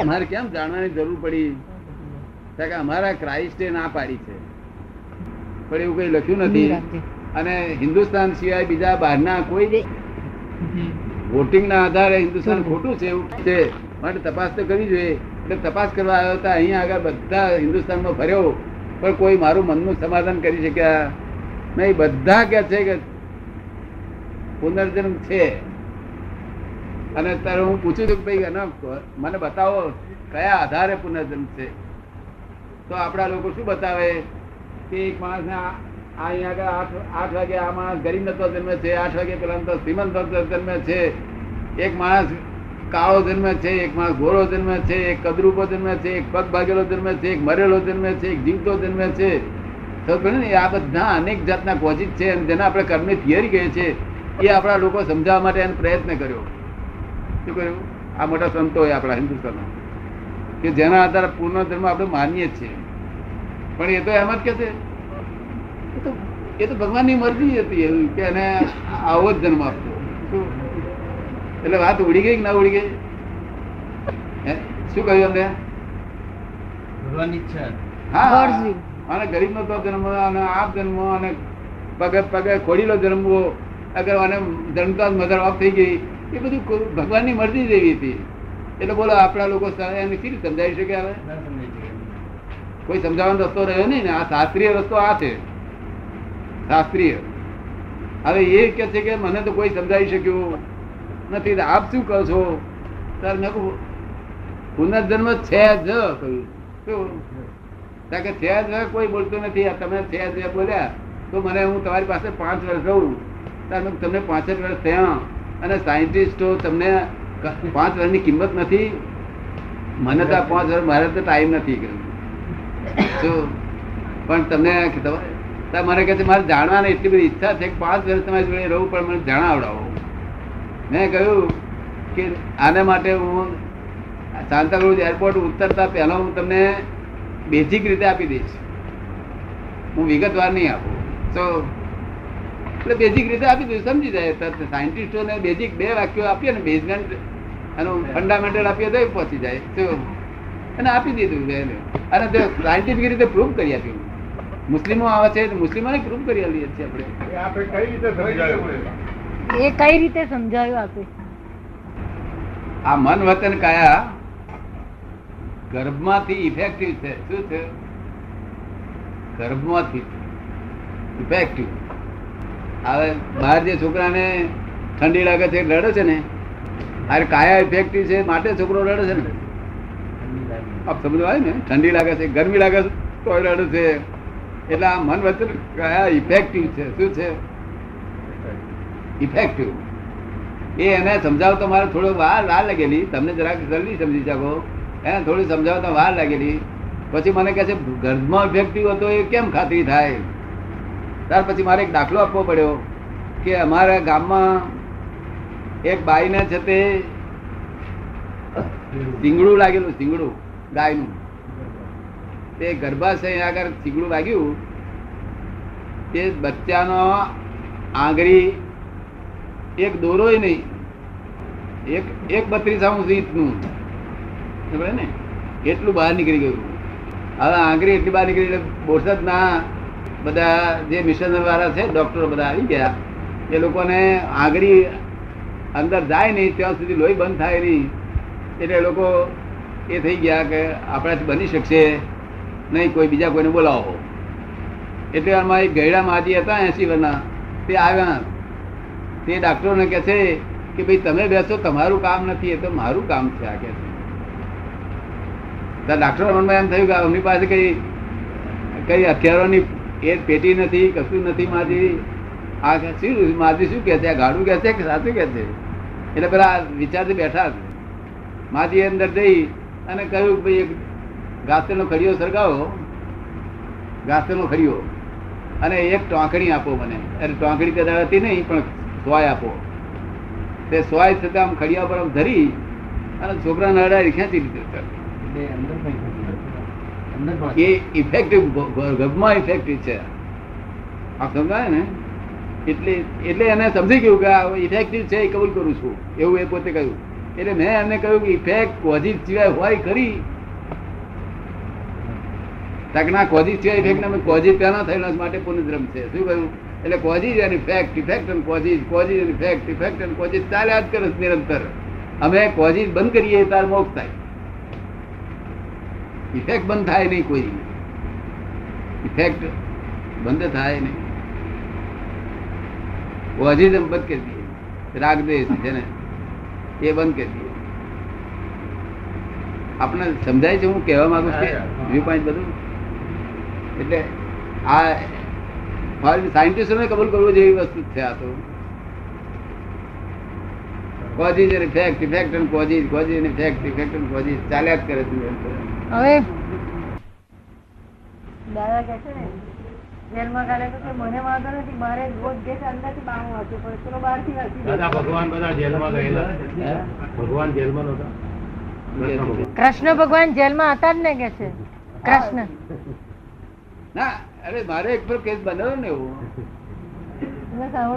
અમારે કેમ જાણવાની જરૂર પડી? કે અમારા ક્રાઇસ્ટે ના પાડી છે. પણ એવું કઈ લખ્યું નથી. અને હિન્દુસ્તાન સિવાય બીજા બહારના કોઈ વોટિંગ ના આધારે હિન્દુસ્તાન ખોટું છે એવું છે. માટે તપાસ તો કરવી જોઈએ. એટલે તપાસ કરવા આવ્યો હતા અહીંયા આગળ બધા હિન્દુસ્તાનમાં ફર્યો. પણ કોઈ મારું મનનું સમાધાન કરી શક્યા નહીં. બધા કે છે કે પુનર્જન્મ છે. અને ત્યારે હું પૂછું છું કે ભાઈ, એનો મને બતાવો, કયા આધારે પુનર્જન્મ છે? તો આપણા લોકો શું બતાવે? કે એક માણસ ને અહીંયા આગળ આઠ આઠ વાગે આ માણસ ગરીબ નતો જન્મે છે, આઠ વાગે પેલા તો શ્રીમંત જન્મે છે, એક માણસ કાળો જન્મે છે, એક માણસ ગોરો જન્મે છે, એક કદરૂપો જન્મે છે, એક પગ ભાગેલો જન્મે છે, એક મરેલો જન્મે છે, એક જીવતો જન્મે છે. ને આ બધા અનેક જાતના કોચિત છે અને જેને આપણે કર્મની થિયરી કહે છે એ આપણા લોકો સમજાવવા માટે એનો પ્રયત્ન કર્યો. શું કર્યું? આ મોટા સંતો હોય આપણા હિન્દુસ્તાનમાં કે જેના આધારે પૂર્ણ ધર્મ આપણે માનીએ છીએ. પણ એ તો એમ જ કે છે. એ તો ભગવાનની મરજી હતી એવી કે એને આવો જ જન્મ આપતો શું? એટલે વાત ઉડી ગઈ કે ના ઉડી ગઈ? શું કહ્યું અમને ભગવાનની ઈચ્છા હા. અને ગરીબ નો તો જન્મ અને આપ જન્મ અને પગે પગે ખોડીલો જન્મવો. અગર અને જન્મતા મધર ઓફ થઈ ગઈ એ બધું ભગવાનની મરજી જેવી હતી. એટલે બોલો આપણા લોકો એને કેવી સમજાવી શકે શકે. કોઈ સમજાવવાનો રસ્તો રહ્યો નહીં ને. આ શાસ્ત્રીય રસ્તો આ છે. શાસ્ત્રીય. હવે એ કે છે કે મને તો કોઈ સમજાવી શક્યું નથી. આપ શું કહો છો? ત્યારે મેં પુનર્જન્મ છે જ કહ્યું. શું? કારણ કે છે જ કોઈ બોલતું નથી. આ તમે છે જ બોલ્યા. તો મને હું તમારી પાસે પાંચ વર્ષ રહું. ત્યારે મેં તમને પાંચ વર્ષ થયા. અને સાયન્ટિસ્ટો તમને પાંચ વર્ષની કિંમત નથી. મને તો પાંચ વર્ષ મારે તો ટાઈમ નથી? પણ તમને મને કહે છે, મારે જાણવાની એટલી બધી ઈચ્છા છે કે પાંચ વર્ષ તમારી જોડે રહું, પણ મને જણાવડાવો. મેં કહ્યું કે આને માટે હું શાંતાક્રુઝ એરપોર્ટ ઉતરતા પહેલાં હું તમને બેઝિક રીતે આપી દઈશ. હું વિગતવાર નહીં આપું. તો એટલે બેઝિક રીતે આપી દઉં સમજી જાય. સાયન્ટિસ્ટોને બેઝિક બે વાક્યો આપીએ ને બેઝમેન્ટ એનું ફંડામેન્ટલ આપીએ તો એ પહોંચી જાય. અને આપી દીધું એને. અને તે સાયન્ટિફિક રીતે પ્રૂફ કરી આપ્યું. મુસ્લિમો આવે છે મુસ્લિમોને પ્રૂફ કરી આલીએ છીએ આપણે. આપણે કઈ રીતે સમજાયું? એ કઈ રીતે સમજાયું આપે? આ મન વતન કાયા ગર્ભમાંથી ઇફેક્ટિવ છે. શું છે? ગર્ભમાંથી ઇફેક્ટિવ હવે બહાર જે છોકરાને ઠંડી લાગે છે લડે છે ને અરે કાયા ઇફેક્ટિવ છે, માટે છોકરો લડે છે ને. આપ સમજો ને? ઠંડી લાગે છે, ગરમી લાગે છે તો લડે છે. એટલે આ મન વચન કયા ઇફેક્ટિવ છે, શું છે? ઇફેક્ટિવ એ એને સમજાવતો મારે થોડો વાર વાર લાગેલી. તમને જરાક જલ્દી સમજી શકો. એને થોડી સમજાવતા વાર લાગેલી. પછી મને કહે છે ગર્ભમાં ઇફેક્ટિવ હતો, એ કેમ ખાતરી થાય? ત્યાર પછી મારે એક દાખલો આપવો પડ્યો કે અમારા ગામમાં એક બાઈને છે તે સિંગડું લાગેલું, સિંગડું, ગાયનું. તે ગર્ભાશય આગળ સિંગડું વાગ્યું. તે બચ્ચાનો આંગળી એક દોરોય નહીં, એક એક બત્રીસ રીતનું સમજે ને? એટલું બહાર નીકળી ગયું. હવે આંગળી એટલી બહાર નીકળી એટલે બોરસદના બધા જે મિશન વાળા છે ડોક્ટરો બધા આવી ગયા. એ લોકોને આંગળી અંદર જાય નહીં, ત્યાં સુધી લોહી બંધ થાય નહીં. એટલે લોકો એ થઈ ગયા કે આપણાથી બની શકશે નહીં, કોઈ બીજા કોઈને બોલાવો. એટલે આમાં એક ગયડા માજી હતા એસી વરના. તે આવ્યા. તે ડાક્ટરોને કહે છે કે ભાઈ, તમે બેસો, તમારું કામ નથી, એ તો મારું કામ છે, આ કે ડાક્ટરો મનમાં એમ થયું કે અમની પાસે કઈ કઈ હથિયારોની એ પેટી નથી, કશું નથી માજી આ શું માજી શું કે છે ગાડું કે છે કે સાચું કે છે એટલે પેલા વિચારથી બેઠા છે. માજી અંદર જઈ અને કહ્યું ભાઈ, એક ઘાસનો ખડીયો સરગાવો ઘાસનો ખડીયો. અને એક ટોંકણી આપો મને. અરે, ટોંકણી કદાચ હતી નહીં, પણ સોય આપો. તે સોય છતાં આમ ખડિયા પર આમ ધરી અને છોકરાને અડાડી ખેંચી લીધું. અંદર કઈ થતું અંદર પણ એ ઇફેક્ટિવ ગભમાં ઇફેક્ટિવ છે. આ સમજાય ને? એટલે એટલે એને સમજી ગયું કે ઇફેક્ટિવ છે એ કબૂલ કરું છું. એવું એ પોતે કહ્યું. એટલે મેં એમને કહ્યું કે ઇફેક્ટ કોઝિસ સિવાય હોય ખરી. તકના કોઝિસ સિવાય ઇફેક્ટ અમે કોઝિટ પેલા થયેલા માટે પુનદ્રમ છે. શું કહ્યું? એટલે causes and effect effect and causes causes and effect effect and causes ચાલ્યા જ કરે નિરંતર. અમે કોઝિસ બંધ કરીએ તાર મોક્ષ થાય. ઇફેક્ટ બંધ થાય નહીં કોઈ ઇફેક્ટ બંધ થાય નહીં. એમ બંધ કરી દઈએ. રાગ દ્વેષ છે ને એ બંધ કરી દઈએ. આપણે સમજાય છે હું કહેવા માંગુ છું વ્યૂ પોઈન્ટ બધું? એટલે આ સાયન્ટિસ્ટોને કબૂલ કરવું જેવી વસ્તુ છે આ તો. કોઝિસ અને ઇફેક્ટ ઇફેક્ટ અને કોઝિસ કોઝિસ અને ઇફેક્ટ ઇફેક્ટ અને કોઝિસ ચાલ્યા જ કરે છે. હવે? દાદા કે છે ને જેલમાં કાઢે તો કે મને વાંધો નથી મારે રોજ જે અંદરથી બાણું વાંચવું પડે ચલો બહારથી વાંચી દાદા ભગવાન બધા જેલમાં ગયેલા. ભગવાન જેલમાં નહોતા? કૃષ્ણ ભગવાન. જેલમાં હતા જ ને કે છે? કૃષ્ણ. ના અરે મારે એક પર કેસ બનેલો ને એવું.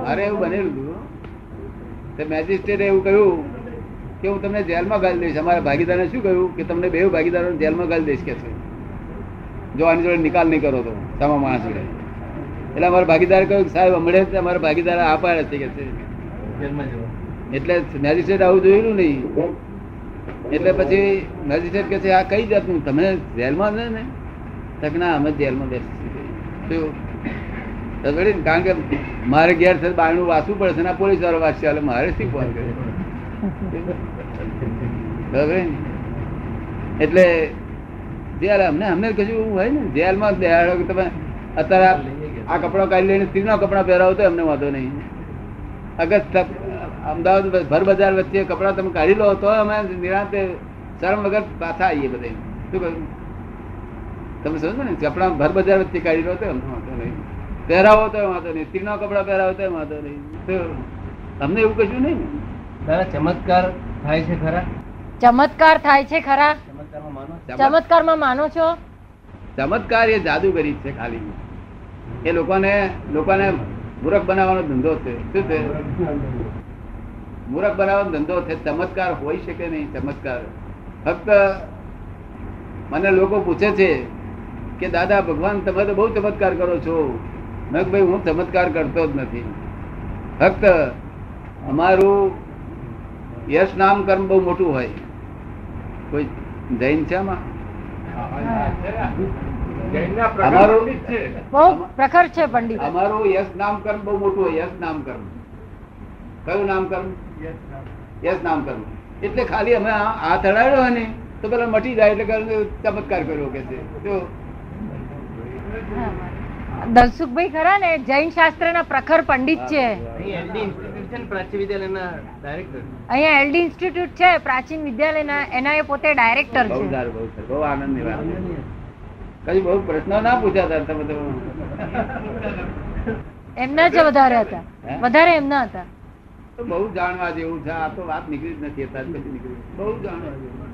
મારે એવું બનેલું મેજિસ્ટ્રેટ એવું કહ્યું કે હું તમને જેલમાં ગાળી દઈશ. અમારા ભાગીદારને શું કહ્યું? કે તમને બે ભાગીદારો જેલમાં ગાળી દઈશ કે છે? જો આની જોડે નિકાલ નહીં કરો તો તમારા માણસ જોડે. એટલે અમારા ભાગીદાર કહ્યું કે સાહેબ હમણાં અમારા ભાગીદાર આ પાડે છે કે છે. એટલે મેજિસ્ટ્રેટ આવું જોયેલું નહીં. એટલે પછી મેજિસ્ટ્રેટ કે છે આ કઈ જાતનું? તમે જેલમાં છે ને? તક ના અમે જેલમાં બેસી કારણ કે મારે ઘેર બાયણું વાંચવું પડે છે ને પોલીસ વાળો વાંચશે એટલે મારે શું ફોન કરે બરાબર ને? એટલે જેલ અમને અમને કશું હોય ને, જેલમાં બેહાડો કે તમે અત્યારે આ- કપડાં કાઢી લઈને સ્ત્રીના કપડાં પહેરાવો તો અમને વાંધો નહીં. અગર અમદાવાદ ભર બજાર વચ્ચે કપડાં તમે કાઢી લો તો અમે નિરાંતે શરમ વગર પાછા આવીએ બધે. શું કહ્યું? તમે સમજો ને, કપડાં ભર બજાર વચ્ચે કાઢી લો તો અમને વાંધો નહીં. પહેરાવો તો વાંધો નહીં. સ્ત્રીના કપડા પહેરાવો તો વાંધો નહીં. તો અમને એવું કશું નહીં. ને દાદા ચમત્કાર થાય છે ખરા? ચમત્કાર થાય છે ખરા? ચમત્કારમાં માનો છો? ચમત્કાર ચમત્કારમાં માનો છો? ચમત્કાર એ જાદુગરી છે ખાલી. એ લોકોને લોકોને મૂરખ બનાવવાનો ધંધો છે. શું છે? મૂરખ બનાવવાનો ધંધો છે. ચમત્કાર હોઈ શકે નહીં? ચમત્કાર. ફક્ત મને લોકો પૂછે છે કે દાદા ભગવાન તમે તો બહુ ચમત્કાર કરો છો. મેં કીધું, ભાઈ હું ચમત્કાર કરતો જ નથી. ફક્ત અમારું યશ નામ કર્મ બહુ મોટું હોય. કોઈ જૈન છે આમાં? અમારું- પ્રકરણની જ છે. બહુ પ્રખર છે પંડિત. અમારું યશ નામ કર્મ બહુ મોટું હોય. યશ નામ કર્મ. કયું નામ કર્મ? યશ નામ કર્મ. એટલે ખાલી અમે આ હાથ હડાડ્યો ને તો પેલા મટી જાય એટલે ચમત્કાર કર્યો કે છે. જો દલસુખભાઈ ખરા ને જૈન શાસ્ત્ર ના પ્રખર પંડિત છે. છે ને પ્રાચ્ય વિદ્યાલયના ડાયરેક્ટર અહીંયા એલડી ઇન્સ્ટિટ્યૂટ છે પ્રાચીન વિદ્યાલયના એના એ પોતે ડાયરેક્ટર બહુ સારું બહુ સારું. બહુ આનંદની વાત કઈ બહુ પ્રશ્નો ના પૂછાતા હતા તમે તો. એમના જ વધારે હતા. વધારે એમના હતા. તો બહુ જાણવા જેવું છે. આ તો વાત નીકળી જ નથી અત્યારે પછી નીકળી બહુ જાણવા જેવું.